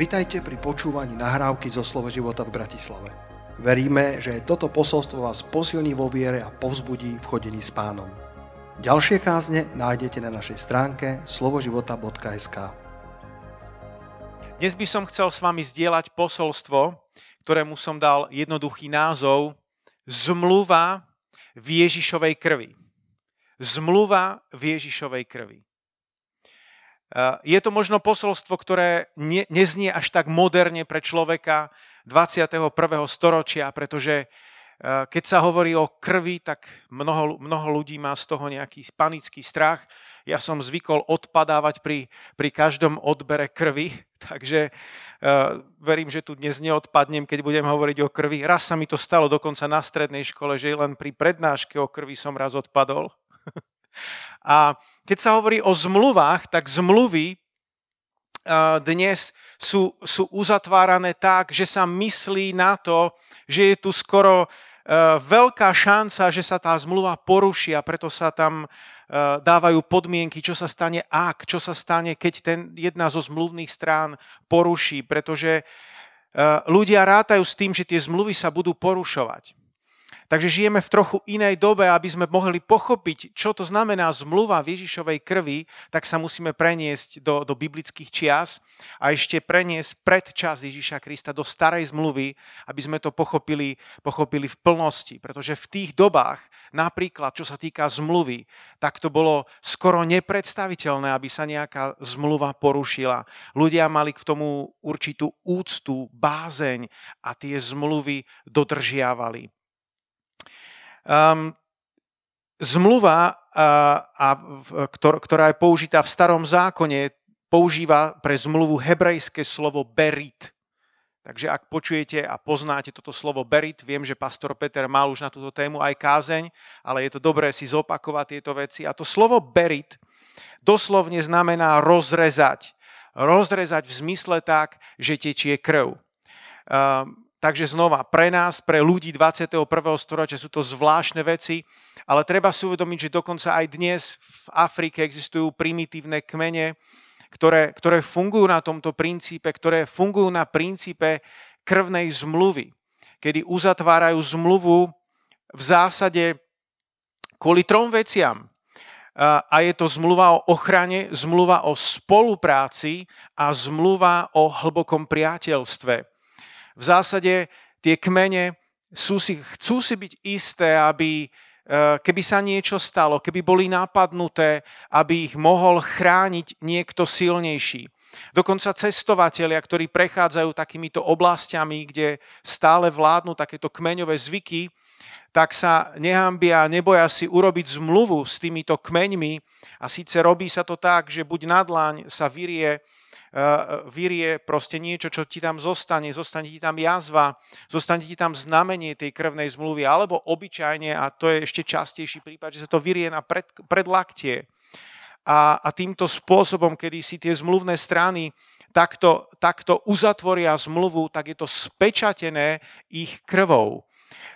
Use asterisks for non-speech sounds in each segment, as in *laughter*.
Vitajte pri počúvaní nahrávky zo Slovo života v Bratislave. Veríme, že toto posolstvo vás posilní vo viere a povzbudí v chodení s pánom. Ďalšie kázne nájdete na našej stránke slovoživota.sk Dnes by som chcel s vami zdieľať posolstvo, ktorému som dal jednoduchý názov Zmluva v Ježišovej krvi. Zmluva v Ježišovej krvi. Je to možno posolstvo, ktoré ne, neznie až tak moderne pre človeka 21. storočia, pretože keď sa hovorí o krvi, tak mnoho, mnoho ľudí má z toho nejaký panický strach. Ja som zvykol odpadávať pri, pri každom odbere krvi, *laughs* takže uh, verím, že tu dnes neodpadnem, keď budem hovoriť o krvi. Raz sa mi to stalo dokonca na strednej škole, že len pri prednáške o krvi som raz odpadol. *laughs* A keď sa hovorí o zmluvách, tak zmluvy dnes sú, sú uzatvárané tak, že sa myslí na to, že je tu skoro veľká šanca, že sa tá zmluva poruší a preto sa tam dávajú podmienky, čo sa stane ak, čo sa stane, keď ten jedna zo zmluvných strán poruší, pretože ľudia rátajú s tým, že tie zmluvy sa budú porušovať. Takže žijeme v trochu inej dobe, aby sme mohli pochopiť, čo to znamená zmluva v Ježišovej krvi, tak sa musíme preniesť do, do biblických čias a ešte preniesť pred čas Ježiša Krista do starej zmluvy, aby sme to pochopili, pochopili v plnosti. Pretože v tých dobách, napríklad čo sa týka zmluvy, tak to bolo skoro nepredstaviteľné, aby sa nejaká zmluva porušila. Ľudia mali k tomu určitú úctu, bázeň a tie zmluvy dodržiavali. Um, zmluva, a, a, ktor, ktorá je použitá v starom zákone, používa pre zmluvu hebrejské slovo berit. Takže ak počujete a poznáte toto slovo berit, viem, že pastor Peter mal už na túto tému aj kázeň, ale je to dobré si zopakovať tieto veci. A to slovo berit doslovne znamená rozrezať. Rozrezať v zmysle tak, že tečie krv. Takže znova, pre nás, pre ľudí 21. storočia sú to zvláštne veci, ale treba si uvedomiť, že dokonca aj dnes v Afrike existujú primitívne kmene, ktoré, ktoré fungujú na tomto princípe, ktoré fungujú na princípe krvnej zmluvy, kedy uzatvárajú zmluvu v zásade kvôli trom veciam. A je to zmluva o ochrane, zmluva o spolupráci a zmluva o hlbokom priateľstve v zásade tie kmene sú si, chcú si byť isté, aby eh, keby sa niečo stalo, keby boli napadnuté, aby ich mohol chrániť niekto silnejší. Dokonca cestovatelia, ktorí prechádzajú takýmito oblastiami, kde stále vládnu takéto kmeňové zvyky, tak sa nehambia, neboja si urobiť zmluvu s týmito kmeňmi a síce robí sa to tak, že buď na dlaň sa vyrie vyrie proste niečo, čo ti tam zostane, zostane ti tam jazva, zostane ti tam znamenie tej krvnej zmluvy, alebo obyčajne, a to je ešte častejší prípad, že sa to vyrie na pred, predlaktie. A, a týmto spôsobom, kedy si tie zmluvné strany takto, takto uzatvoria zmluvu, tak je to spečatené ich krvou.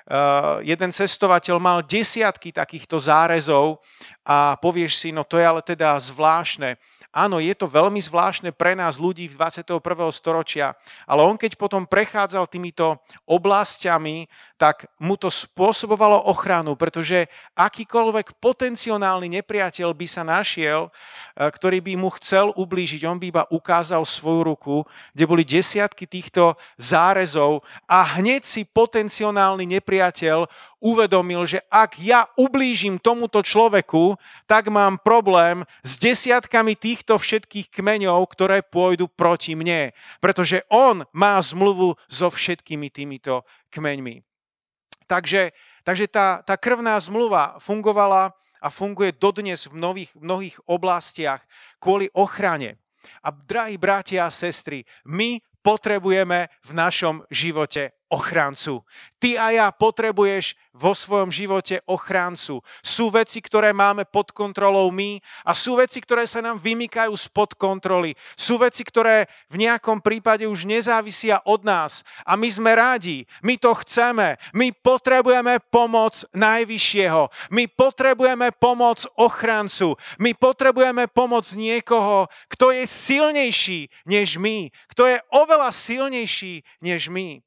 Uh, jeden cestovateľ mal desiatky takýchto zárezov a povieš si, no to je ale teda zvláštne. Áno, je to veľmi zvláštne pre nás ľudí v 21. storočia, ale on keď potom prechádzal týmito oblastiami, tak mu to spôsobovalo ochranu, pretože akýkoľvek potenciálny nepriateľ by sa našiel, e, ktorý by mu chcel ublížiť, on by iba ukázal svoju ruku, kde boli desiatky týchto zárezov a hneď si potenciálny nepriateľ uvedomil, že ak ja ublížim tomuto človeku, tak mám problém s desiatkami týchto všetkých kmeňov, ktoré pôjdu proti mne. Pretože on má zmluvu so všetkými týmito kmeňmi. Takže, takže tá, tá krvná zmluva fungovala a funguje dodnes v mnohých, mnohých oblastiach kvôli ochrane. A drahí bratia a sestry, my potrebujeme v našom živote ochráncu. Ty a ja potrebuješ vo svojom živote ochráncu. Sú veci, ktoré máme pod kontrolou my a sú veci, ktoré sa nám vymykajú spod kontroly. Sú veci, ktoré v nejakom prípade už nezávisia od nás a my sme rádi, my to chceme, my potrebujeme pomoc Najvyššieho, my potrebujeme pomoc ochráncu, my potrebujeme pomoc niekoho, kto je silnejší než my, kto je oveľa silnejší než my.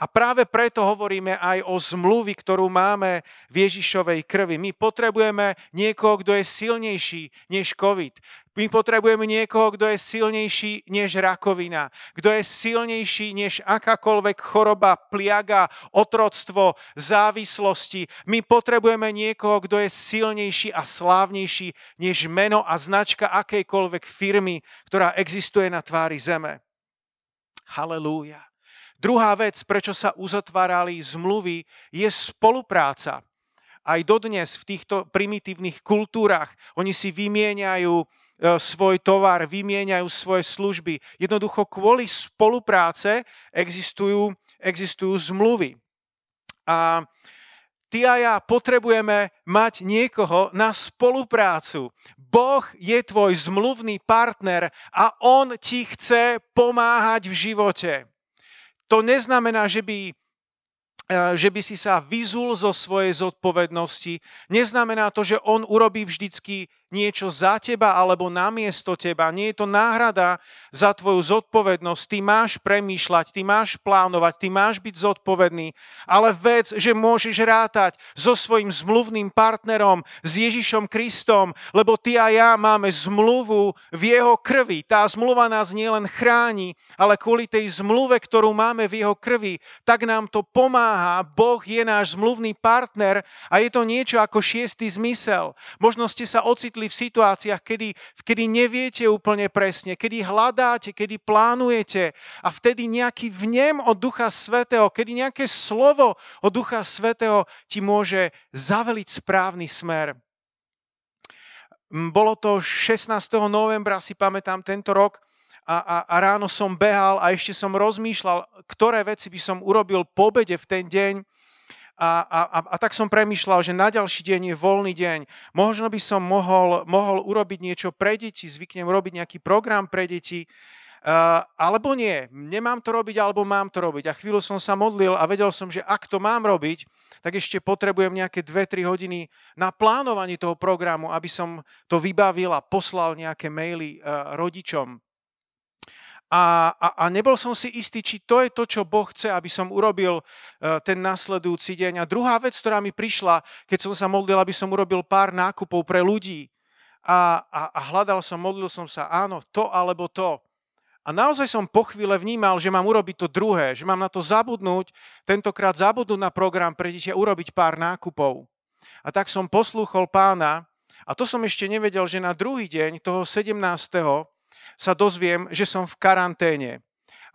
A práve preto hovoríme aj o zmluvy, ktorú máme v Ježišovej krvi. My potrebujeme niekoho, kto je silnejší než COVID. My potrebujeme niekoho, kto je silnejší než rakovina, kto je silnejší než akákoľvek choroba, pliaga, otroctvo, závislosti. My potrebujeme niekoho, kto je silnejší a slávnejší než meno a značka akejkoľvek firmy, ktorá existuje na tvári zeme. Halelúja. Druhá vec, prečo sa uzatvárali zmluvy, je spolupráca. Aj dodnes v týchto primitívnych kultúrach oni si vymieňajú e, svoj tovar, vymieňajú svoje služby. Jednoducho kvôli spolupráce existujú, existujú zmluvy. A ty a ja potrebujeme mať niekoho na spoluprácu. Boh je tvoj zmluvný partner a on ti chce pomáhať v živote. To neznamená, že by E, že by si sa vyzul zo svojej zodpovednosti. Neznamená to, že on urobí vždycky niečo za teba alebo namiesto teba. Nie je to náhrada za tvoju zodpovednosť. Ty máš premýšľať, ty máš plánovať, ty máš byť zodpovedný. Ale vec, že môžeš rátať so svojim zmluvným partnerom, s Ježišom Kristom, lebo ty a ja máme zmluvu v jeho krvi. Tá zmluva nás nielen chráni, ale kvôli tej zmluve, ktorú máme v jeho krvi, tak nám to pomáha Boh je náš zmluvný partner a je to niečo ako šiestý zmysel. Možno ste sa ocitli v situáciách, kedy, kedy neviete úplne presne, kedy hľadáte, kedy plánujete a vtedy nejaký vnem od Ducha Svetého, kedy nejaké slovo od Ducha Svetého ti môže zaveliť správny smer. Bolo to 16. novembra, si pamätám, tento rok a, a, a ráno som behal a ešte som rozmýšľal, ktoré veci by som urobil po obede v ten deň. A, a, a, tak som premyšľal, že na ďalší deň je voľný deň. Možno by som mohol, mohol urobiť niečo pre deti, zvyknem robiť nejaký program pre deti, uh, alebo nie, nemám to robiť, alebo mám to robiť. A chvíľu som sa modlil a vedel som, že ak to mám robiť, tak ešte potrebujem nejaké 2-3 hodiny na plánovanie toho programu, aby som to vybavil a poslal nejaké maily uh, rodičom. A, a, a nebol som si istý, či to je to, čo Boh chce, aby som urobil uh, ten nasledujúci deň. A druhá vec, ktorá mi prišla, keď som sa modlil, aby som urobil pár nákupov pre ľudí. A, a, a hľadal som, modlil som sa, áno, to alebo to. A naozaj som po chvíle vnímal, že mám urobiť to druhé, že mám na to zabudnúť, tentokrát zabudnúť na program pre deti a urobiť pár nákupov. A tak som poslúchol pána a to som ešte nevedel, že na druhý deň, toho 17 sa dozviem, že som v karanténe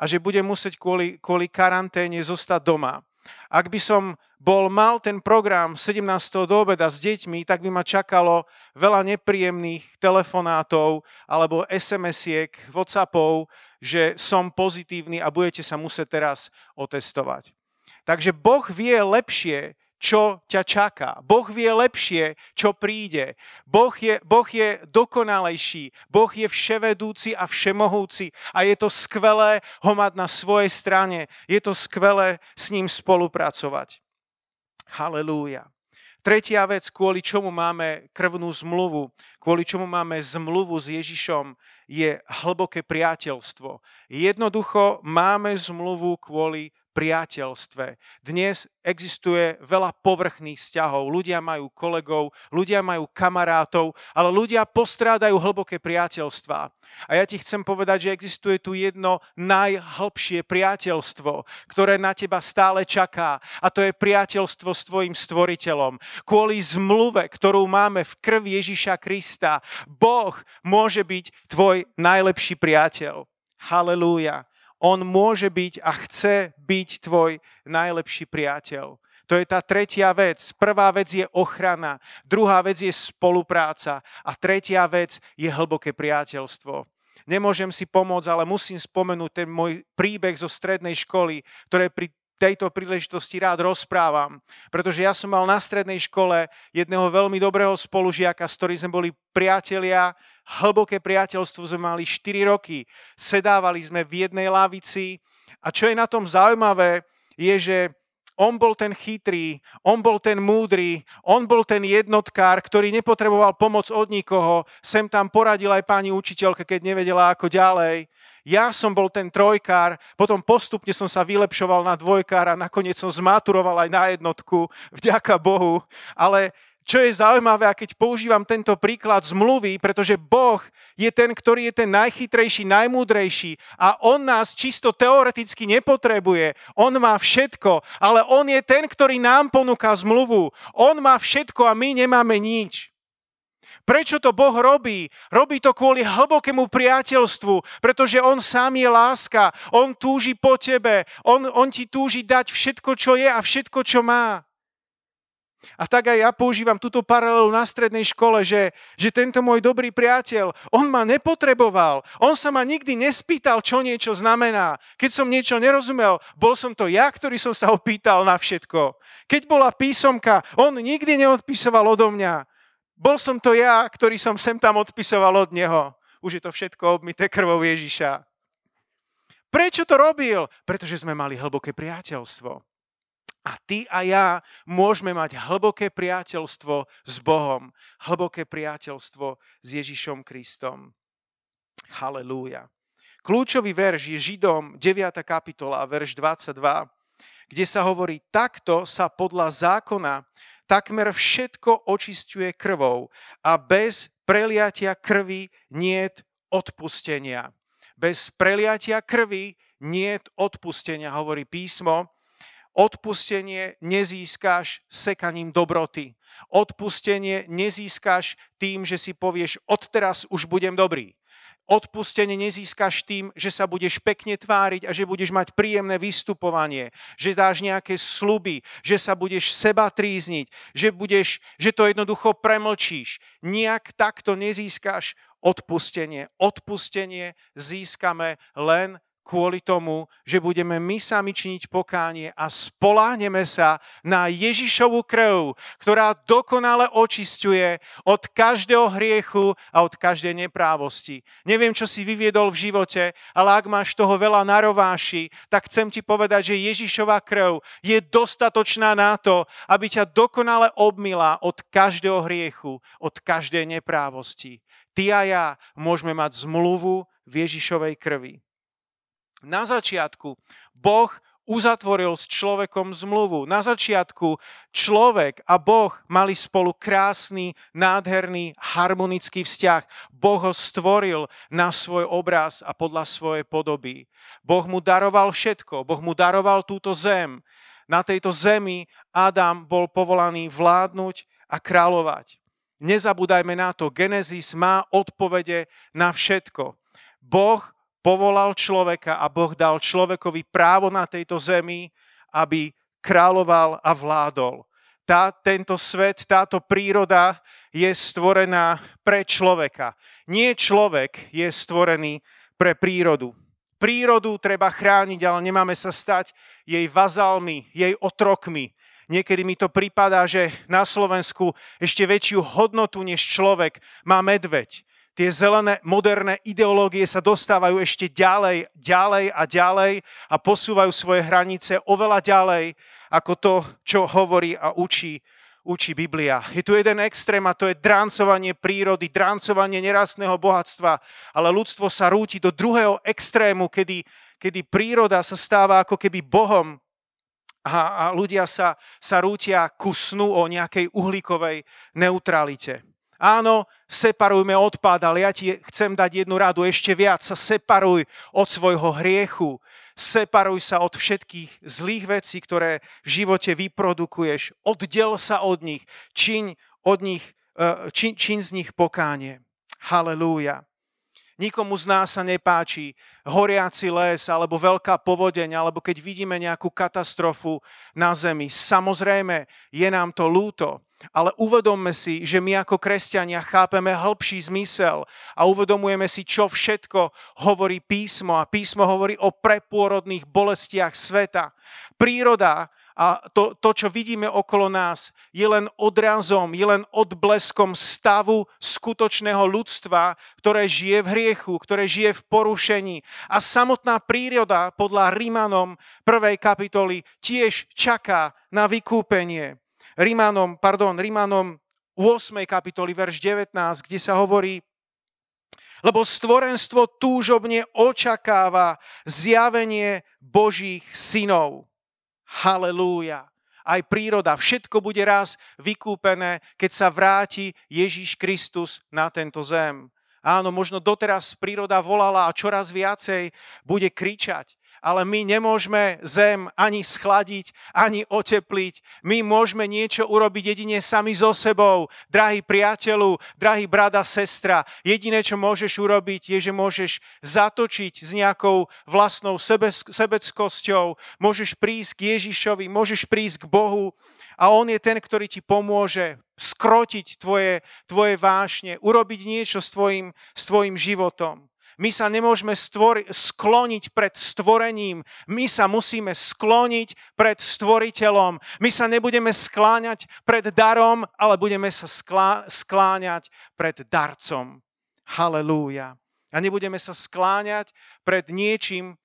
a že budem musieť kvôli, kvôli karanténe zostať doma. Ak by som bol mal ten program 17. do obeda s deťmi, tak by ma čakalo veľa nepríjemných telefonátov alebo SMS-iek, Whatsappov, že som pozitívny a budete sa musieť teraz otestovať. Takže Boh vie lepšie, čo ťa čaká. Boh vie lepšie, čo príde. Boh je, boh je dokonalejší. Boh je vševedúci a všemohúci. A je to skvelé ho mať na svojej strane. Je to skvelé s ním spolupracovať. Halelúja. Tretia vec, kvôli čomu máme krvnú zmluvu, kvôli čomu máme zmluvu s Ježišom, je hlboké priateľstvo. Jednoducho máme zmluvu kvôli priateľstve. Dnes existuje veľa povrchných vzťahov. Ľudia majú kolegov, ľudia majú kamarátov, ale ľudia postrádajú hlboké priateľstva. A ja ti chcem povedať, že existuje tu jedno najhlbšie priateľstvo, ktoré na teba stále čaká. A to je priateľstvo s tvojim stvoriteľom. Kvôli zmluve, ktorú máme v krvi Ježiša Krista, Boh môže byť tvoj najlepší priateľ. Halelúja. On môže byť a chce byť tvoj najlepší priateľ. To je tá tretia vec. Prvá vec je ochrana, druhá vec je spolupráca a tretia vec je hlboké priateľstvo. Nemôžem si pomôcť, ale musím spomenúť ten môj príbeh zo strednej školy, ktoré pri tejto príležitosti rád rozprávam, pretože ja som mal na strednej škole jedného veľmi dobrého spolužiaka, s ktorým sme boli priatelia, hlboké priateľstvo sme mali 4 roky, sedávali sme v jednej lavici a čo je na tom zaujímavé, je, že on bol ten chytrý, on bol ten múdry, on bol ten jednotkár, ktorý nepotreboval pomoc od nikoho. Sem tam poradil aj pani učiteľka, keď nevedela ako ďalej. Ja som bol ten trojkár, potom postupne som sa vylepšoval na dvojkár a nakoniec som zmaturoval aj na jednotku, vďaka Bohu. Ale čo je zaujímavé, a keď používam tento príklad zmluvy, pretože Boh je ten, ktorý je ten najchytrejší, najmúdrejší a On nás čisto teoreticky nepotrebuje. On má všetko, ale On je ten, ktorý nám ponúka zmluvu. On má všetko a my nemáme nič. Prečo to Boh robí? Robí to kvôli hlbokému priateľstvu, pretože On sám je láska, On túži po tebe, On, on ti túži dať všetko, čo je a všetko, čo má. A tak aj ja používam túto paralelu na strednej škole, že, že tento môj dobrý priateľ, on ma nepotreboval. On sa ma nikdy nespýtal, čo niečo znamená. Keď som niečo nerozumel, bol som to ja, ktorý som sa opýtal na všetko. Keď bola písomka, on nikdy neodpisoval odo mňa. Bol som to ja, ktorý som sem tam odpisoval od neho. Už je to všetko obmité krvou Ježiša. Prečo to robil? Pretože sme mali hlboké priateľstvo. A ty a ja môžeme mať hlboké priateľstvo s Bohom, hlboké priateľstvo s Ježišom Kristom. Halelúja. Kľúčový verš je Židom 9. kapitola, verš 22, kde sa hovorí, takto sa podľa zákona takmer všetko očistuje krvou a bez preliatia krvi niet odpustenia. Bez preliatia krvi niet odpustenia, hovorí písmo. Odpustenie nezískáš sekaním dobroty. Odpustenie nezískáš tým, že si povieš, odteraz už budem dobrý. Odpustenie nezískaš tým, že sa budeš pekne tváriť a že budeš mať príjemné vystupovanie, že dáš nejaké sluby, že sa budeš seba trízniť, že, budeš, že to jednoducho premlčíš. Nijak takto nezískaš odpustenie. Odpustenie získame len kvôli tomu, že budeme my sami činiť pokánie a spoláhneme sa na Ježišovu krv, ktorá dokonale očistuje od každého hriechu a od každej neprávosti. Neviem, čo si vyviedol v živote, ale ak máš toho veľa na rováši, tak chcem ti povedať, že Ježišova krv je dostatočná na to, aby ťa dokonale obmila od každého hriechu, od každej neprávosti. Ty a ja môžeme mať zmluvu v Ježišovej krvi. Na začiatku Boh uzatvoril s človekom zmluvu. Na začiatku človek a Boh mali spolu krásny, nádherný, harmonický vzťah. Boh ho stvoril na svoj obraz a podľa svojej podoby. Boh mu daroval všetko. Boh mu daroval túto zem. Na tejto zemi Adam bol povolaný vládnuť a kráľovať. Nezabúdajme na to, Genesis má odpovede na všetko. Boh povolal človeka a Boh dal človekovi právo na tejto zemi, aby kráľoval a vládol. Tá, tento svet, táto príroda je stvorená pre človeka. Nie človek je stvorený pre prírodu. Prírodu treba chrániť, ale nemáme sa stať jej vazalmi, jej otrokmi. Niekedy mi to prípada, že na Slovensku ešte väčšiu hodnotu než človek má medveď tie zelené moderné ideológie sa dostávajú ešte ďalej, ďalej a ďalej a posúvajú svoje hranice oveľa ďalej ako to, čo hovorí a učí, učí Biblia. Je tu jeden extrém a to je drancovanie prírody, drancovanie nerastného bohatstva, ale ľudstvo sa rúti do druhého extrému, kedy, kedy príroda sa stáva ako keby Bohom a, a ľudia sa, sa rútia ku snu o nejakej uhlíkovej neutralite. Áno, separujme odpad, ale ja ti chcem dať jednu radu, ešte viac sa separuj od svojho hriechu, separuj sa od všetkých zlých vecí, ktoré v živote vyprodukuješ, oddel sa od nich, čiň, od nich, e, čiň, čiň z nich pokánie. Halelúja. Nikomu z nás sa nepáči horiaci les alebo veľká povodeň, alebo keď vidíme nejakú katastrofu na zemi. Samozrejme, je nám to lúto. Ale uvedomme si, že my ako kresťania chápeme hĺbší zmysel a uvedomujeme si, čo všetko hovorí písmo a písmo hovorí o prepôrodných bolestiach sveta. Príroda a to, to, čo vidíme okolo nás, je len odrazom, je len odbleskom stavu skutočného ľudstva, ktoré žije v hriechu, ktoré žije v porušení. A samotná príroda podľa Rímanom 1. kapitoly tiež čaká na vykúpenie. Rímanom, pardon, Rímanom 8. kapitoly, verš 19, kde sa hovorí, lebo stvorenstvo túžobne očakáva zjavenie Božích synov. Halelúja. Aj príroda, všetko bude raz vykúpené, keď sa vráti Ježíš Kristus na tento zem. Áno, možno doteraz príroda volala a čoraz viacej bude kričať ale my nemôžeme zem ani schladiť, ani otepliť. My môžeme niečo urobiť jedine sami so sebou. Drahý priateľu, drahý brada, sestra, jediné, čo môžeš urobiť, je, že môžeš zatočiť s nejakou vlastnou sebeckosťou, môžeš prísť k Ježišovi, môžeš prísť k Bohu a On je ten, ktorý ti pomôže skrotiť tvoje, tvoje vášne, urobiť niečo s tvojim, s tvojim životom. My sa nemôžeme stvori- skloniť pred stvorením. My sa musíme skloniť pred stvoriteľom. My sa nebudeme skláňať pred darom, ale budeme sa sklá- skláňať pred darcom. Halelúja. A nebudeme sa skláňať pred niečím,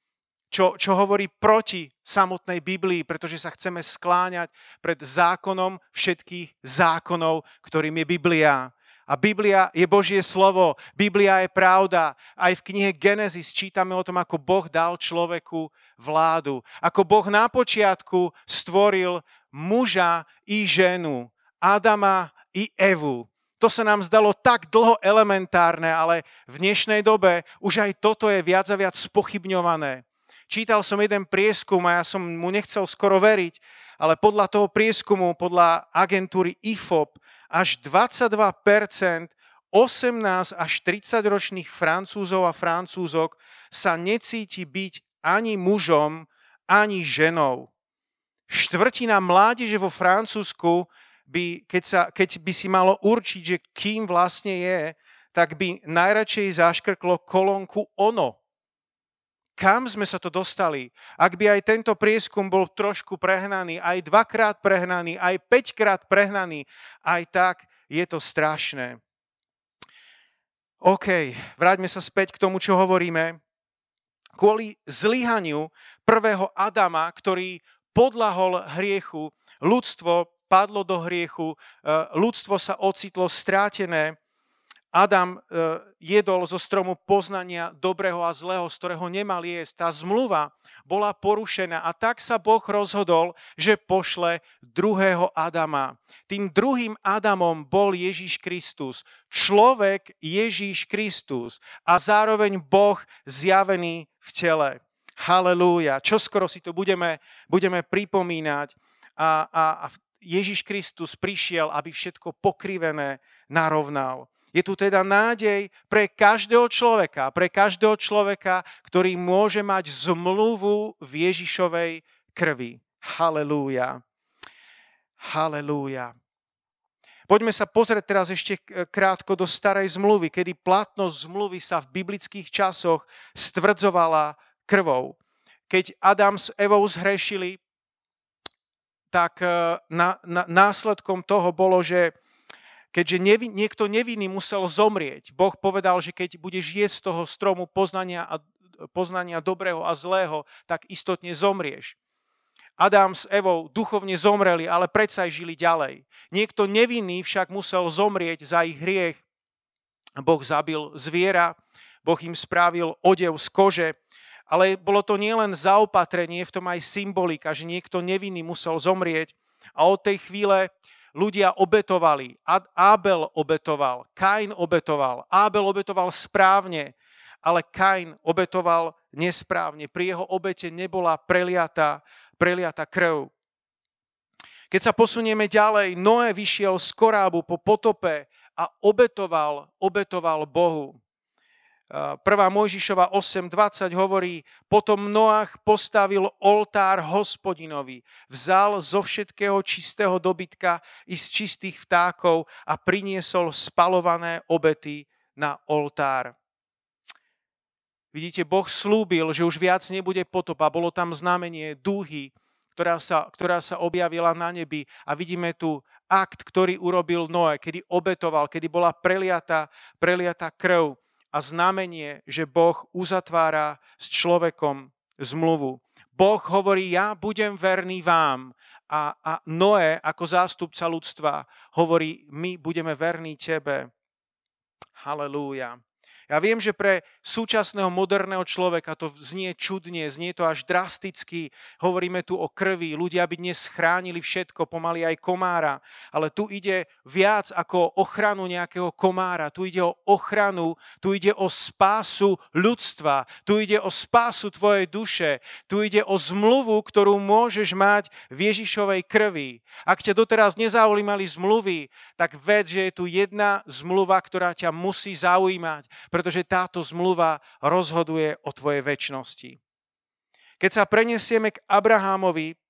čo, čo hovorí proti samotnej Biblii, pretože sa chceme skláňať pred zákonom všetkých zákonov, ktorým je Biblia. A Biblia je Božie slovo, Biblia je pravda. Aj v knihe Genesis čítame o tom, ako Boh dal človeku vládu. Ako Boh na počiatku stvoril muža i ženu, Adama i Evu. To sa nám zdalo tak dlho elementárne, ale v dnešnej dobe už aj toto je viac a viac spochybňované. Čítal som jeden prieskum a ja som mu nechcel skoro veriť, ale podľa toho prieskumu, podľa agentúry IFOP, až 22% 18 až 30 ročných Francúzov a Francúzok sa necíti byť ani mužom, ani ženou. Štvrtina mládeže vo Francúzsku by, keď, sa, keď by si malo určiť, že kým vlastne je, tak by najradšej zaškrklo kolónku ono. Kam sme sa to dostali? Ak by aj tento prieskum bol trošku prehnaný, aj dvakrát prehnaný, aj päťkrát prehnaný, aj tak je to strašné. OK, vráťme sa späť k tomu, čo hovoríme. Kvôli zlyhaniu prvého Adama, ktorý podlahol hriechu, ľudstvo padlo do hriechu, eh, ľudstvo sa ocitlo strátené, Adam e, jedol zo stromu poznania dobrého a zlého, z ktorého nemal jesť. Tá zmluva bola porušená a tak sa Boh rozhodol, že pošle druhého Adama. Tým druhým Adamom bol Ježíš Kristus. Človek Ježíš Kristus a zároveň Boh zjavený v tele. Halelúja. Čo skoro si to budeme, budeme pripomínať. A, a, a Ježíš Kristus prišiel, aby všetko pokrivené narovnal. Je tu teda nádej pre každého človeka, pre každého človeka, ktorý môže mať zmluvu v Ježišovej krvi. Halelúja. Halelúja. Poďme sa pozrieť teraz ešte krátko do starej zmluvy, kedy platnosť zmluvy sa v biblických časoch stvrdzovala krvou. Keď Adam s Evou zhrešili, tak eh, na, na, následkom toho bolo, že keďže nevi, niekto nevinný musel zomrieť. Boh povedal, že keď budeš jesť z toho stromu poznania, a, poznania dobrého a zlého, tak istotne zomrieš. Adam s Evou duchovne zomreli, ale predsa žili ďalej. Niekto nevinný však musel zomrieť za ich hriech. Boh zabil zviera, Boh im spravil odev z kože, ale bolo to nielen zaopatrenie, v tom aj symbolika, že niekto nevinný musel zomrieť. A od tej chvíle ľudia obetovali. Abel obetoval, Kain obetoval. Abel obetoval správne, ale Kain obetoval nesprávne. Pri jeho obete nebola preliata, preliata krv. Keď sa posunieme ďalej, Noé vyšiel z korábu po potope a obetoval, obetoval Bohu. 1. Mojžišova 8.20 hovorí, potom Noach postavil oltár hospodinovi, vzal zo všetkého čistého dobytka i z čistých vtákov a priniesol spalované obety na oltár. Vidíte, Boh slúbil, že už viac nebude potopa. Bolo tam znamenie dúhy, ktorá sa, ktorá sa objavila na nebi. A vidíme tu akt, ktorý urobil Noé, kedy obetoval, kedy bola preliata, preliata krv a znamenie, že Boh uzatvára s človekom zmluvu. Boh hovorí, ja budem verný vám. A, a Noé ako zástupca ľudstva hovorí, my budeme verní tebe. Halelúja. Ja viem, že pre súčasného moderného človeka to znie čudne, znie to až drasticky. Hovoríme tu o krvi, ľudia by dnes chránili všetko, pomaly aj komára. Ale tu ide viac ako ochranu nejakého komára. Tu ide o ochranu, tu ide o spásu ľudstva, tu ide o spásu tvojej duše, tu ide o zmluvu, ktorú môžeš mať v Ježišovej krvi. Ak ťa doteraz nezaujímali zmluvy, tak ved, že je tu jedna zmluva, ktorá ťa musí zaujímať pretože táto zmluva rozhoduje o tvojej väčšnosti. Keď sa prenesieme k Abrahámovi,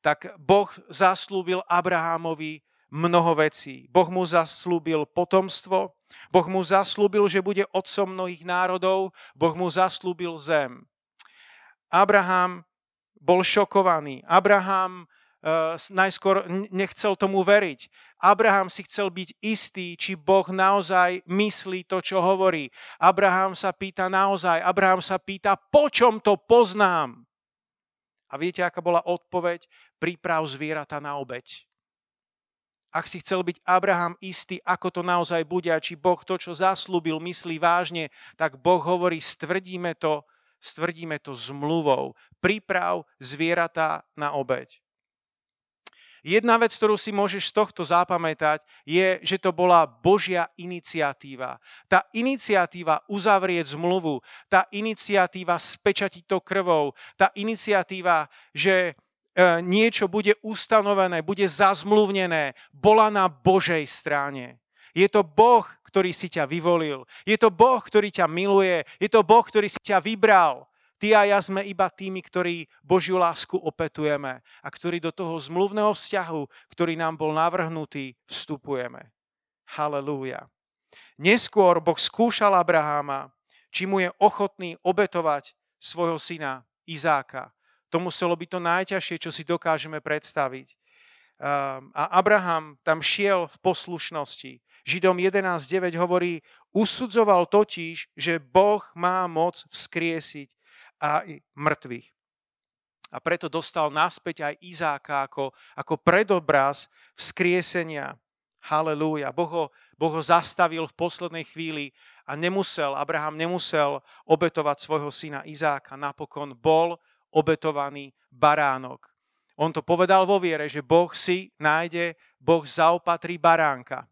tak Boh zaslúbil Abrahámovi mnoho vecí. Boh mu zaslúbil potomstvo, Boh mu zaslúbil, že bude otcom mnohých národov, Boh mu zaslúbil zem. Abraham bol šokovaný. Abraham najskôr nechcel tomu veriť. Abraham si chcel byť istý, či Boh naozaj myslí to, čo hovorí. Abraham sa pýta naozaj, Abraham sa pýta, po čom to poznám? A viete, aká bola odpoveď? Príprav zvieratá na obeď. Ak si chcel byť Abraham istý, ako to naozaj bude a či Boh to, čo zaslúbil, myslí vážne, tak Boh hovorí, stvrdíme to, stvrdíme to zmluvou. Príprav zvieratá na obeď. Jedna vec, ktorú si môžeš z tohto zapamätať, je, že to bola Božia iniciatíva. Tá iniciatíva uzavrieť zmluvu, tá iniciatíva spečatiť to krvou, tá iniciatíva, že e, niečo bude ustanovené, bude zazmluvnené, bola na Božej strane. Je to Boh, ktorý si ťa vyvolil. Je to Boh, ktorý ťa miluje. Je to Boh, ktorý si ťa vybral. Ty a ja sme iba tými, ktorí Božiu lásku opetujeme a ktorí do toho zmluvného vzťahu, ktorý nám bol navrhnutý, vstupujeme. Halelúja. Neskôr Boh skúšal Abraháma, či mu je ochotný obetovať svojho syna Izáka. To muselo byť to najťažšie, čo si dokážeme predstaviť. Ehm, a Abraham tam šiel v poslušnosti. Židom 11.9 hovorí, usudzoval totiž, že Boh má moc vzkriesiť aj mŕtvych. A preto dostal naspäť aj Izáka ako, ako predobraz vzkriesenia. Halelúja. Boh ho, boh ho zastavil v poslednej chvíli a nemusel, Abraham nemusel obetovať svojho syna Izáka. Napokon bol obetovaný baránok. On to povedal vo viere, že Boh si nájde, Boh zaopatrí baránka.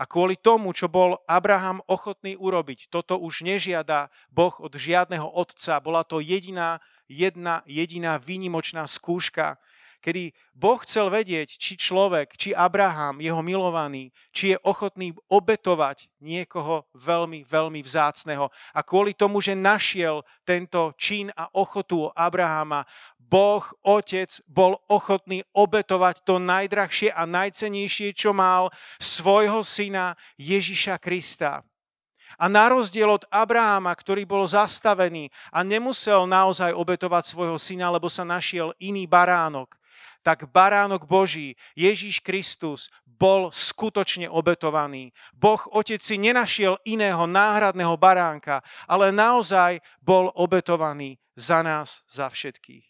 A kvôli tomu, čo bol Abraham ochotný urobiť, toto už nežiada Boh od žiadneho otca. Bola to jediná, jedna jediná výnimočná skúška, kedy Boh chcel vedieť, či človek, či Abraham, jeho milovaný, či je ochotný obetovať niekoho veľmi, veľmi vzácného. A kvôli tomu, že našiel tento čin a ochotu Abrahama, Boh, Otec, bol ochotný obetovať to najdrahšie a najcenejšie, čo mal, svojho syna Ježiša Krista. A na rozdiel od Abraháma, ktorý bol zastavený a nemusel naozaj obetovať svojho syna, lebo sa našiel iný baránok, tak baránok Boží, Ježíš Kristus, bol skutočne obetovaný. Boh Otec si nenašiel iného náhradného baránka, ale naozaj bol obetovaný za nás, za všetkých.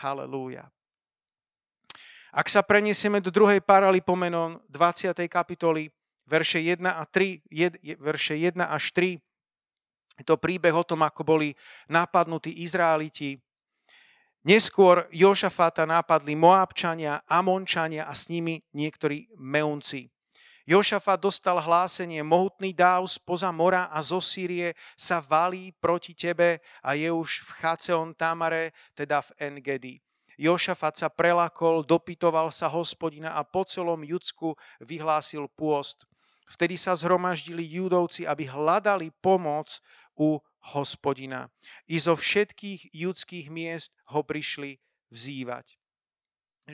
Halelúja. Ak sa preniesieme do druhej paralipomenon 20. kapitoly, verše 1 a 3, jed, verše 1 až 3, je to príbeh o tom, ako boli napadnutí Izraeliti Neskôr Jošafata nápadli Moabčania, Amončania a s nimi niektorí Meunci. Jošafat dostal hlásenie, mohutný dáv spoza mora a zo Sýrie sa valí proti tebe a je už v Chaceon Tamare, teda v Engedi. Jošafat sa prelakol, dopytoval sa hospodina a po celom Judsku vyhlásil pôst. Vtedy sa zhromaždili judovci, aby hľadali pomoc u hospodina. I zo všetkých judských miest ho prišli vzývať.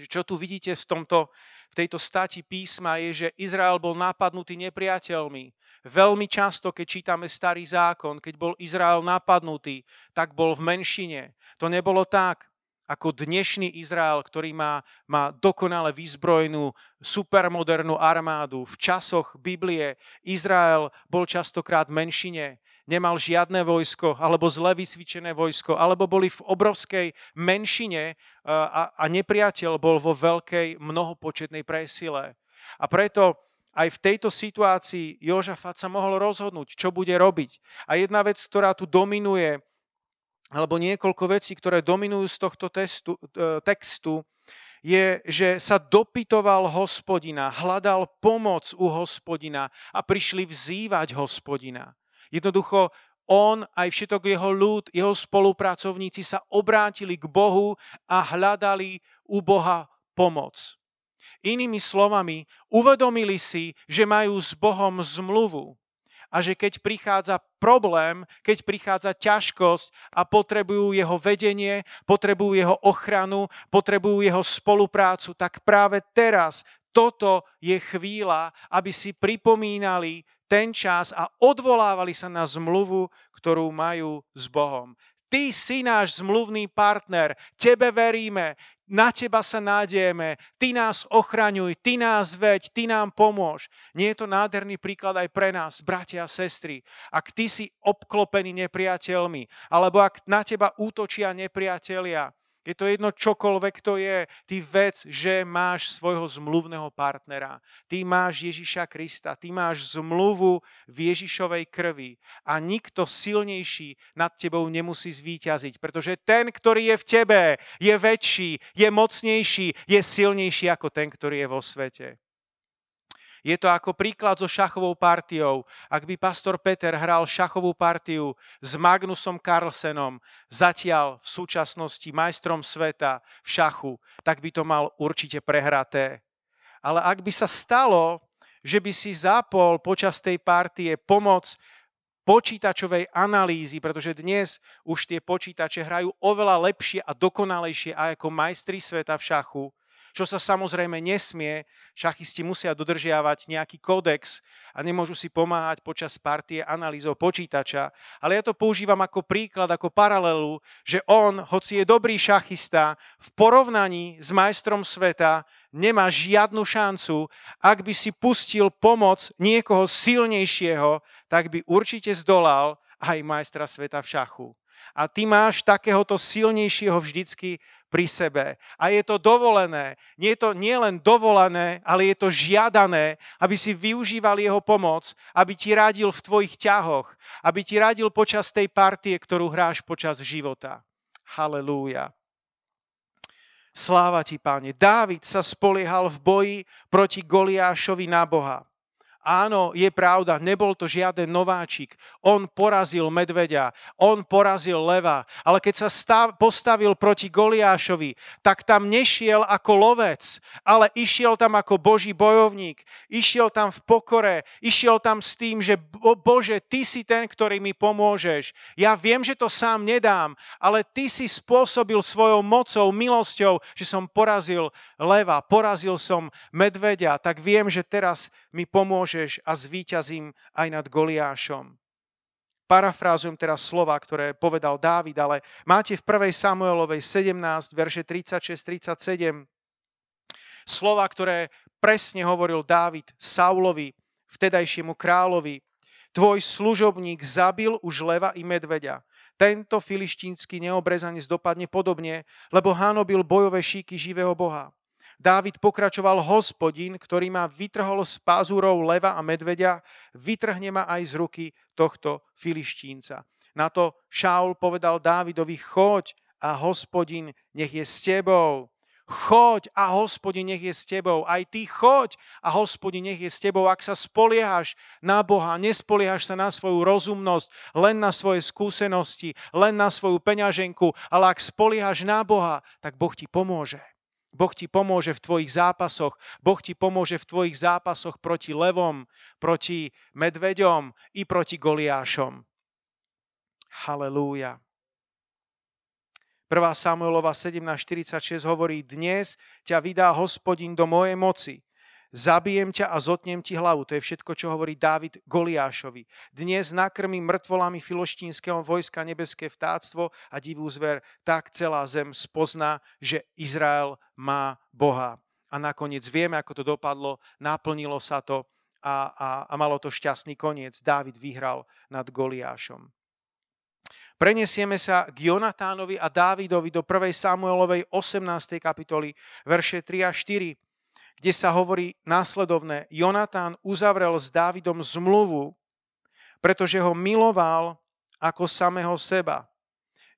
Čo tu vidíte v, tomto, v tejto stati písma je, že Izrael bol napadnutý nepriateľmi. Veľmi často, keď čítame starý zákon, keď bol Izrael napadnutý, tak bol v menšine. To nebolo tak ako dnešný Izrael, ktorý má, má dokonale vyzbrojenú supermodernú armádu. V časoch Biblie Izrael bol častokrát menšine nemal žiadne vojsko alebo zle vysvičené vojsko, alebo boli v obrovskej menšine a, a nepriateľ bol vo veľkej mnohopočetnej presile. A preto aj v tejto situácii Jožafat sa mohol rozhodnúť, čo bude robiť. A jedna vec, ktorá tu dominuje, alebo niekoľko vecí, ktoré dominujú z tohto testu, e, textu, je, že sa dopytoval hospodina, hľadal pomoc u hospodina a prišli vzývať hospodina. Jednoducho on, aj všetok jeho ľud, jeho spolupracovníci sa obrátili k Bohu a hľadali u Boha pomoc. Inými slovami, uvedomili si, že majú s Bohom zmluvu a že keď prichádza problém, keď prichádza ťažkosť a potrebujú jeho vedenie, potrebujú jeho ochranu, potrebujú jeho spoluprácu, tak práve teraz toto je chvíľa, aby si pripomínali ten čas a odvolávali sa na zmluvu, ktorú majú s Bohom. Ty si náš zmluvný partner, tebe veríme, na teba sa nádejeme, ty nás ochraňuj, ty nás veď, ty nám pomôž. Nie je to nádherný príklad aj pre nás, bratia a sestry. Ak ty si obklopený nepriateľmi, alebo ak na teba útočia nepriatelia, je to jedno čokoľvek to je. Ty vec, že máš svojho zmluvného partnera. Ty máš Ježiša Krista. Ty máš zmluvu v Ježišovej krvi. A nikto silnejší nad tebou nemusí zvíťaziť. Pretože ten, ktorý je v tebe, je väčší, je mocnejší, je silnejší ako ten, ktorý je vo svete. Je to ako príklad so šachovou partiou. Ak by pastor Peter hral šachovú partiu s Magnusom Carlsenom, zatiaľ v súčasnosti majstrom sveta v šachu, tak by to mal určite prehraté. Ale ak by sa stalo, že by si zapol počas tej partie pomoc počítačovej analýzy, pretože dnes už tie počítače hrajú oveľa lepšie a dokonalejšie ako majstri sveta v šachu, čo sa samozrejme nesmie. Šachisti musia dodržiavať nejaký kódex a nemôžu si pomáhať počas partie analýzou počítača. Ale ja to používam ako príklad, ako paralelu, že on, hoci je dobrý šachista, v porovnaní s majstrom sveta nemá žiadnu šancu. Ak by si pustil pomoc niekoho silnejšieho, tak by určite zdolal aj majstra sveta v šachu. A ty máš takéhoto silnejšieho vždycky pri sebe. A je to dovolené. Nie je to nielen dovolené, ale je to žiadané, aby si využíval jeho pomoc, aby ti radil v tvojich ťahoch, aby ti radil počas tej partie, ktorú hráš počas života. Halelúja. Sláva ti, páne. Dávid sa spoliehal v boji proti Goliášovi na Boha. Áno, je pravda, nebol to žiaden nováčik. On porazil medveďa, on porazil leva, ale keď sa stav, postavil proti Goliášovi, tak tam nešiel ako lovec, ale išiel tam ako Boží bojovník. Išiel tam v pokore, išiel tam s tým, že Bože, Ty si ten, ktorý mi pomôžeš. Ja viem, že to sám nedám, ale Ty si spôsobil svojou mocou, milosťou, že som porazil leva, porazil som medveďa, tak viem, že teraz mi pomôžeš a zvíťazím aj nad Goliášom. Parafrázujem teraz slova, ktoré povedal Dávid, ale máte v 1. Samuelovej 17, verše 36-37 slova, ktoré presne hovoril Dávid Saulovi, vtedajšiemu kráľovi. Tvoj služobník zabil už leva i medveďa. Tento filištínsky neobrezanec dopadne podobne, lebo hanobil bojové šíky živého Boha. Dávid pokračoval, hospodin, ktorý ma vytrhol z pázúrov leva a medveďa, vytrhne ma aj z ruky tohto filištínca. Na to Šaul povedal Dávidovi, choď a hospodin nech je s tebou. Choď a hospodin nech je s tebou. Aj ty choď a hospodin nech je s tebou. Ak sa spoliehaš na Boha, nespoliehaš sa na svoju rozumnosť, len na svoje skúsenosti, len na svoju peňaženku, ale ak spoliehaš na Boha, tak Boh ti pomôže Boh ti pomôže v tvojich zápasoch. Boh ti pomôže v tvojich zápasoch proti levom, proti medveďom i proti Goliášom. Halelúja. 1. Samuelova 17.46 hovorí, dnes ťa vydá hospodin do mojej moci. Zabijem ťa a zotnem ti hlavu. To je všetko, čo hovorí Dávid Goliášovi. Dnes nakrmi mŕtvolami filoštínskeho vojska nebeské vtáctvo a divú zver. Tak celá zem spozná, že Izrael má Boha. A nakoniec vieme, ako to dopadlo. Naplnilo sa to a, a, a malo to šťastný koniec. Dávid vyhral nad Goliášom. Prenesieme sa k Jonatánovi a Dávidovi do 1. Samuelovej 18. kapitoly, verše 3 a 4, kde sa hovorí následovné. Jonatán uzavrel s Dávidom zmluvu, pretože ho miloval ako samého seba.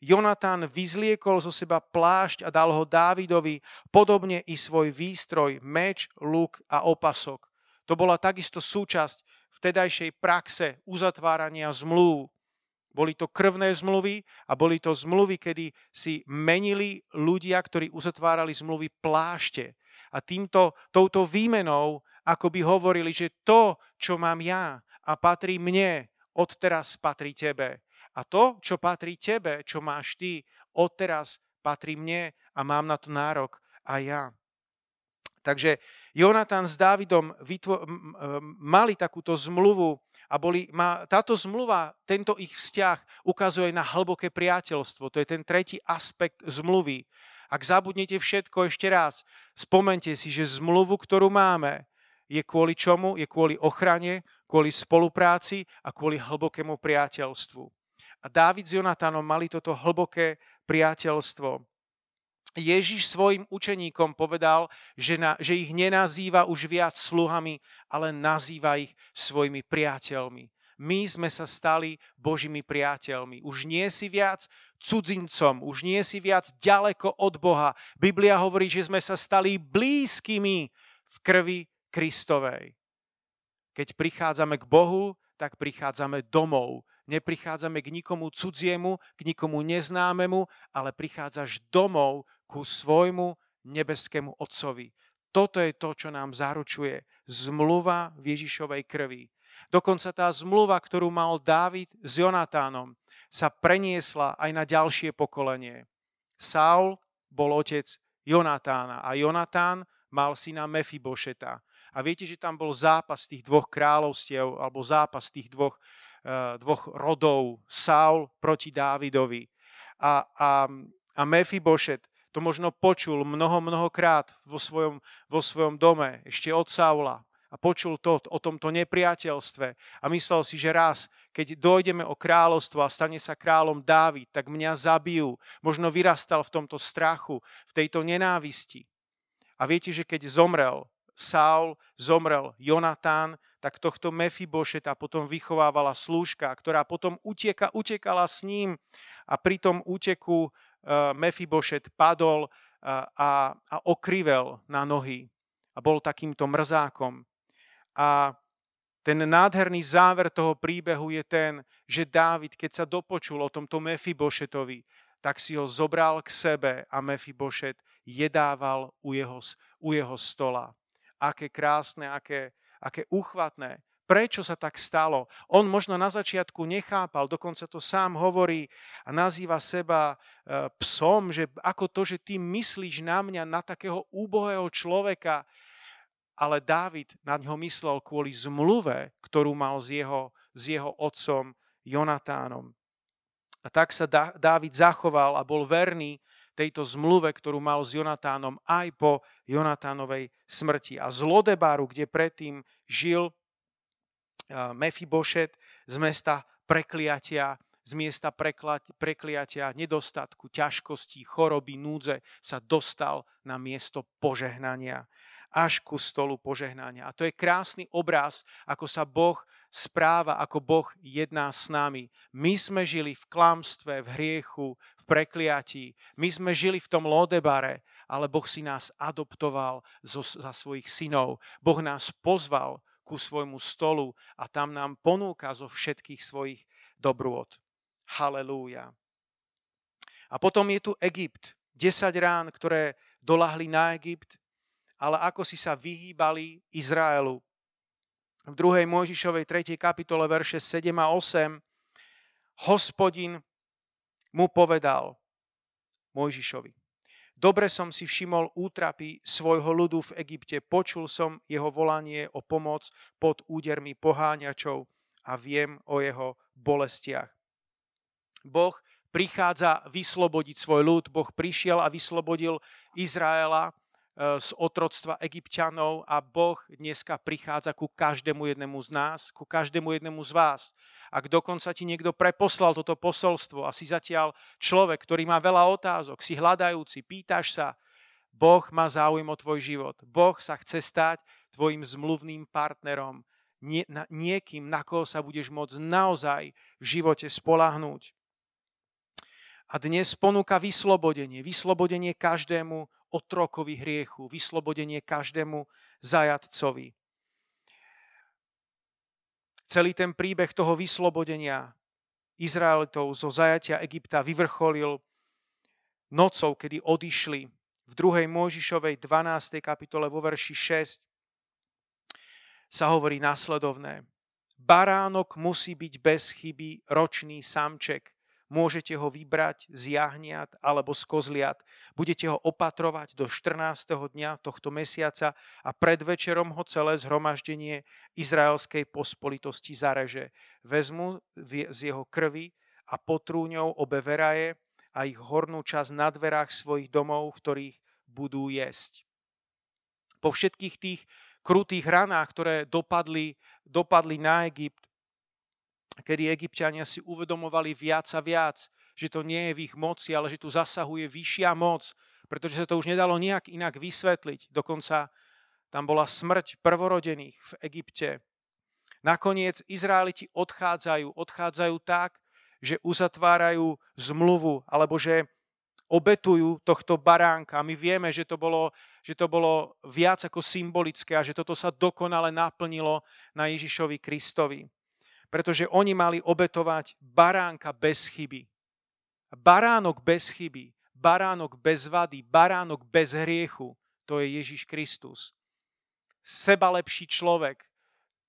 Jonatán vyzliekol zo seba plášť a dal ho Dávidovi, podobne i svoj výstroj, meč, luk a opasok. To bola takisto súčasť vtedajšej praxe uzatvárania zmluv. Boli to krvné zmluvy a boli to zmluvy, kedy si menili ľudia, ktorí uzatvárali zmluvy plášte. A týmto, touto výmenou ako by hovorili, že to, čo mám ja a patrí mne, odteraz patrí tebe. A to, čo patrí tebe, čo máš ty, odteraz patrí mne a mám na to nárok a ja. Takže Jonatan s Dávidom vytvo- mali takúto zmluvu a boli, má, táto zmluva, tento ich vzťah ukazuje na hlboké priateľstvo. To je ten tretí aspekt zmluvy. Ak zabudnete všetko ešte raz, spomente si, že zmluvu, ktorú máme, je kvôli čomu? Je kvôli ochrane, kvôli spolupráci a kvôli hlbokému priateľstvu. A Dávid s Jonatánom mali toto hlboké priateľstvo. Ježiš svojim učeníkom povedal, že, na, že ich nenazýva už viac sluhami, ale nazýva ich svojimi priateľmi. My sme sa stali Božími priateľmi. Už nie si viac cudzincom, už nie si viac ďaleko od Boha. Biblia hovorí, že sme sa stali blízkymi v krvi Kristovej. Keď prichádzame k Bohu, tak prichádzame domov. Neprichádzame k nikomu cudziemu, k nikomu neznámemu, ale prichádzaš domov ku svojmu nebeskému Otcovi. Toto je to, čo nám zaručuje zmluva v Ježišovej krvi. Dokonca tá zmluva, ktorú mal Dávid s Jonatánom, sa preniesla aj na ďalšie pokolenie. Saul bol otec Jonatána a Jonatán mal syna Mefibošeta. A viete, že tam bol zápas tých dvoch kráľovstiev, alebo zápas tých dvoch, uh, dvoch rodov, Saul proti Dávidovi. A, a, a Mefibošet to možno počul mnoho, mnohokrát vo svojom, vo svojom dome, ešte od Saula. A počul to o tomto nepriateľstve a myslel si, že raz, keď dojdeme o kráľovstvo a stane sa kráľom Dávid, tak mňa zabijú. Možno vyrastal v tomto strachu, v tejto nenávisti. A viete, že keď zomrel Saul, zomrel Jonatán, tak tohto Mefibošeta potom vychovávala slúžka, ktorá potom utieka, utekala s ním a pri tom úteku Eh, Mefibošet padol eh, a, a okrivel na nohy a bol takýmto mrzákom. A ten nádherný záver toho príbehu je ten, že Dávid, keď sa dopočul o tomto Mefibošetovi, tak si ho zobral k sebe a Mefibošet jedával u jeho, u jeho stola. Aké krásne, aké, aké uchvatné. Prečo sa tak stalo? On možno na začiatku nechápal, dokonca to sám hovorí a nazýva seba e, psom, že ako to, že ty myslíš na mňa, na takého úbohého človeka, ale Dávid na ňo myslel kvôli zmluve, ktorú mal s jeho, s jeho otcom Jonatánom. A tak sa Dávid zachoval a bol verný tejto zmluve, ktorú mal s Jonatánom aj po Jonatánovej smrti. A z Lodebaru, kde predtým žil, Mefibošet z mesta prekliatia, z miesta prekliatia, nedostatku, ťažkostí, choroby, núdze sa dostal na miesto požehnania, až ku stolu požehnania. A to je krásny obraz, ako sa Boh správa, ako Boh jedná s nami. My sme žili v klamstve, v hriechu, v prekliatí. My sme žili v tom lodebare, ale Boh si nás adoptoval zo, za svojich synov. Boh nás pozval ku svojmu stolu a tam nám ponúka zo všetkých svojich dobrôt. Halelúja. A potom je tu Egypt. 10 rán, ktoré dolahli na Egypt, ale ako si sa vyhýbali Izraelu. V 2. Mojžišovej 3. kapitole verše 7 a 8 hospodin mu povedal Mojžišovi. Dobre som si všimol útrapy svojho ľudu v Egypte, počul som jeho volanie o pomoc pod údermi poháňačov a viem o jeho bolestiach. Boh prichádza vyslobodiť svoj ľud. Boh prišiel a vyslobodil Izraela z otroctva egyptianov a Boh dneska prichádza ku každému jednému z nás, ku každému jednému z vás. Ak dokonca ti niekto preposlal toto posolstvo a si zatiaľ človek, ktorý má veľa otázok, si hľadajúci, pýtaš sa, Boh má záujem o tvoj život. Boh sa chce stať tvojim zmluvným partnerom, nie, na, niekým, na koho sa budeš môcť naozaj v živote spolahnúť. A dnes ponúka vyslobodenie. Vyslobodenie každému otrokovi hriechu. Vyslobodenie každému zajatcovi. Celý ten príbeh toho vyslobodenia Izraelitov zo zajatia Egypta vyvrcholil nocou, kedy odišli v 2. Mojžišovej 12. kapitole vo verši 6 sa hovorí následovné. Baránok musí byť bez chyby ročný samček Môžete ho vybrať z jahniat alebo z kozliat. Budete ho opatrovať do 14. dňa tohto mesiaca a pred večerom ho celé zhromaždenie izraelskej pospolitosti zareže. Vezmu z jeho krvi a potrú ňou obe veraje a ich hornú časť na dverách svojich domov, ktorých budú jesť. Po všetkých tých krutých ranách, ktoré dopadli, dopadli na Egypt, kedy egyptiania si uvedomovali viac a viac, že to nie je v ich moci, ale že tu zasahuje vyššia moc, pretože sa to už nedalo nejak inak vysvetliť. Dokonca tam bola smrť prvorodených v Egypte. Nakoniec Izraeliti odchádzajú, odchádzajú tak, že uzatvárajú zmluvu, alebo že obetujú tohto baránka. My vieme, že to, bolo, že to bolo viac ako symbolické a že toto sa dokonale naplnilo na Ježišovi Kristovi pretože oni mali obetovať baránka bez chyby. Baránok bez chyby, baránok bez vady, baránok bez hriechu, to je Ježiš Kristus. Seba lepší človek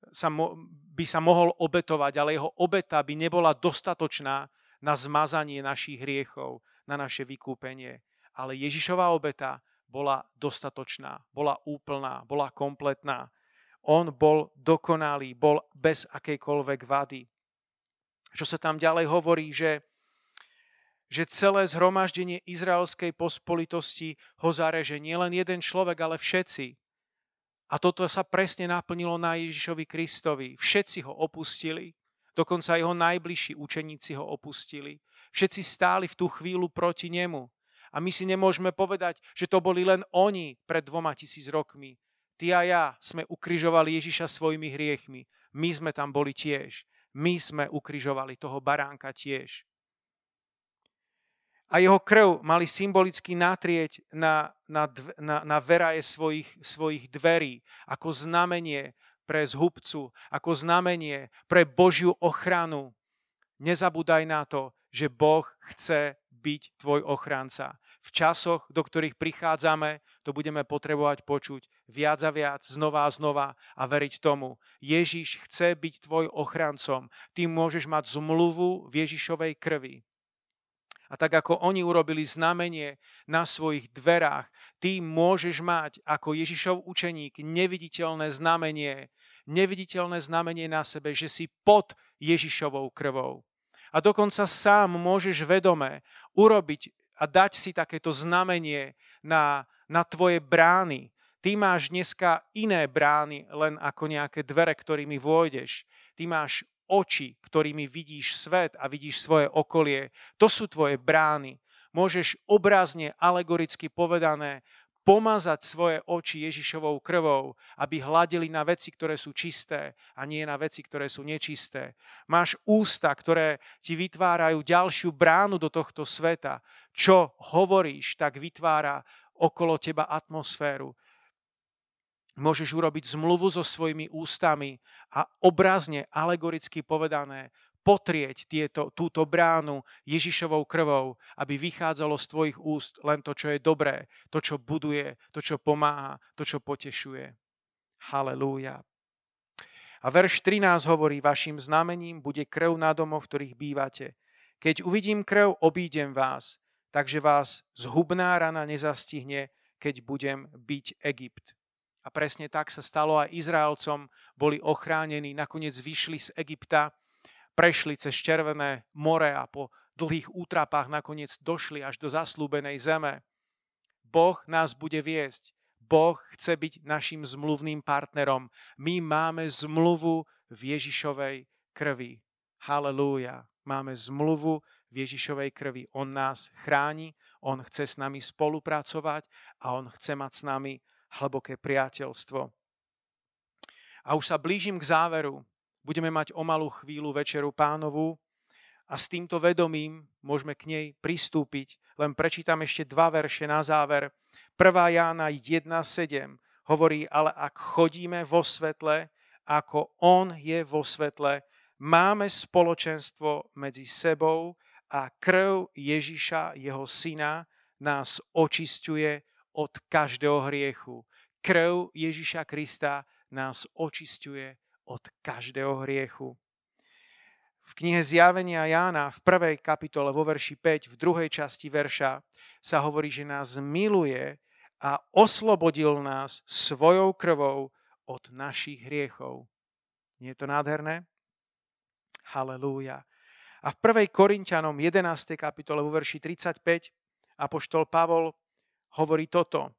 sa mo- by sa mohol obetovať, ale jeho obeta by nebola dostatočná na zmazanie našich hriechov, na naše vykúpenie. Ale Ježišová obeta bola dostatočná, bola úplná, bola kompletná. On bol dokonalý, bol bez akejkoľvek vady. Čo sa tam ďalej hovorí, že, že celé zhromaždenie izraelskej pospolitosti ho zareže nielen jeden človek, ale všetci. A toto sa presne naplnilo na Ježišovi Kristovi. Všetci ho opustili, dokonca jeho najbližší učeníci ho opustili. Všetci stáli v tú chvíľu proti nemu. A my si nemôžeme povedať, že to boli len oni pred dvoma tisíc rokmi. Ty a ja sme ukrižovali Ježiša svojimi hriechmi. My sme tam boli tiež. My sme ukrižovali toho baránka tiež. A jeho krv mali symbolicky natrieť na, na, na, na veraje svojich, svojich dverí ako znamenie pre zhubcu, ako znamenie pre Božiu ochranu. Nezabúdaj na to, že Boh chce byť tvoj ochranca. V časoch, do ktorých prichádzame, to budeme potrebovať počuť viac a viac, znova a znova a veriť tomu. Ježiš chce byť tvoj ochrancom. Ty môžeš mať zmluvu v Ježišovej krvi. A tak ako oni urobili znamenie na svojich dverách, ty môžeš mať ako Ježišov učeník neviditeľné znamenie, neviditeľné znamenie na sebe, že si pod Ježišovou krvou. A dokonca sám môžeš vedome urobiť a dať si takéto znamenie na, na tvoje brány. Ty máš dneska iné brány, len ako nejaké dvere, ktorými vôjdeš. Ty máš oči, ktorými vidíš svet a vidíš svoje okolie. To sú tvoje brány. Môžeš obrazne, alegoricky povedané, pomazať svoje oči Ježišovou krvou, aby hladili na veci, ktoré sú čisté a nie na veci, ktoré sú nečisté. Máš ústa, ktoré ti vytvárajú ďalšiu bránu do tohto sveta. Čo hovoríš, tak vytvára okolo teba atmosféru. Môžeš urobiť zmluvu so svojimi ústami a obrazne, alegoricky povedané, potrieť tieto, túto bránu Ježišovou krvou, aby vychádzalo z tvojich úst len to, čo je dobré, to, čo buduje, to, čo pomáha, to, čo potešuje. Halelúja. A verš 13 hovorí, vašim znamením bude krv na domoch, v ktorých bývate. Keď uvidím krv, obídem vás, takže vás zhubná rana nezastihne, keď budem byť Egypt. A presne tak sa stalo aj Izraelcom, boli ochránení, nakoniec vyšli z Egypta, prešli cez Červené more a po dlhých útrapách nakoniec došli až do zaslúbenej zeme. Boh nás bude viesť. Boh chce byť našim zmluvným partnerom. My máme zmluvu v Ježišovej krvi. Halelúja. Máme zmluvu v Ježišovej krvi. On nás chráni, on chce s nami spolupracovať a on chce mať s nami hlboké priateľstvo. A už sa blížim k záveru. Budeme mať o malú chvíľu večeru pánovu a s týmto vedomím môžeme k nej pristúpiť. Len prečítam ešte dva verše na záver. 1. Jána 1.7 hovorí, ale ak chodíme vo svetle, ako on je vo svetle, máme spoločenstvo medzi sebou a krv Ježiša, jeho syna, nás očistuje od každého hriechu. Krv Ježiša Krista nás očistuje od každého hriechu. V knihe Zjavenia Jána v prvej kapitole vo verši 5, v druhej časti verša sa hovorí, že nás miluje a oslobodil nás svojou krvou od našich hriechov. Nie je to nádherné? Halelúja. A v 1. Korintianom 11. kapitole vo verši 35 apoštol Pavol hovorí toto.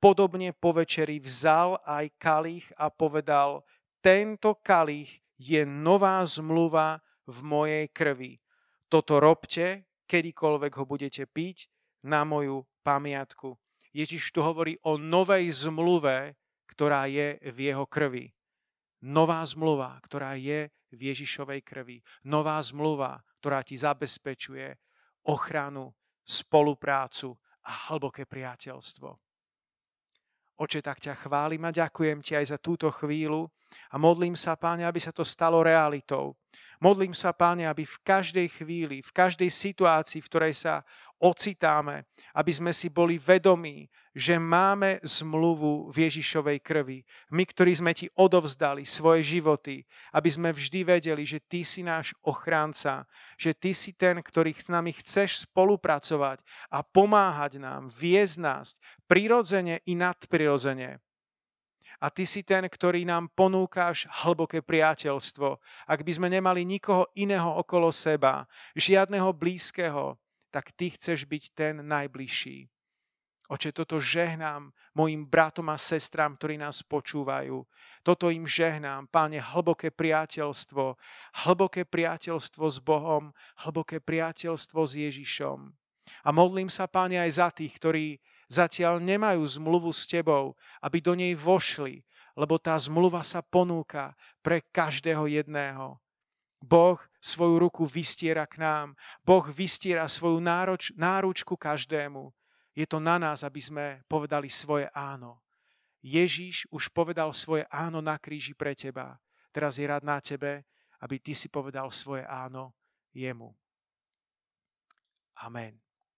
Podobne po večeri vzal aj kalich a povedal, tento kalich je nová zmluva v mojej krvi. Toto robte, kedykoľvek ho budete piť, na moju pamiatku. Ježiš tu hovorí o novej zmluve, ktorá je v jeho krvi. Nová zmluva, ktorá je v Ježišovej krvi. Nová zmluva, ktorá ti zabezpečuje ochranu, spoluprácu a hlboké priateľstvo. Oče, tak ťa chválim a ďakujem ti aj za túto chvíľu a modlím sa, Páne, aby sa to stalo realitou. Modlím sa, Páne, aby v každej chvíli, v každej situácii, v ktorej sa ocitáme, aby sme si boli vedomí, že máme zmluvu v Ježišovej krvi. My, ktorí sme ti odovzdali svoje životy, aby sme vždy vedeli, že ty si náš ochránca, že ty si ten, ktorý s nami chceš spolupracovať a pomáhať nám, viesť nás prirodzene i nadprirodzene. A ty si ten, ktorý nám ponúkaš hlboké priateľstvo. Ak by sme nemali nikoho iného okolo seba, žiadneho blízkeho, tak ty chceš byť ten najbližší. Oče, toto žehnám mojim bratom a sestrám, ktorí nás počúvajú. Toto im žehnám, páne, hlboké priateľstvo, hlboké priateľstvo s Bohom, hlboké priateľstvo s Ježišom. A modlím sa, páne, aj za tých, ktorí zatiaľ nemajú zmluvu s tebou, aby do nej vošli, lebo tá zmluva sa ponúka pre každého jedného. Boh svoju ruku vystiera k nám. Boh vystiera svoju nároč, náručku každému. Je to na nás, aby sme povedali svoje áno. Ježíš už povedal svoje áno na kríži pre teba. Teraz je rád na tebe, aby ty si povedal svoje áno jemu. Amen.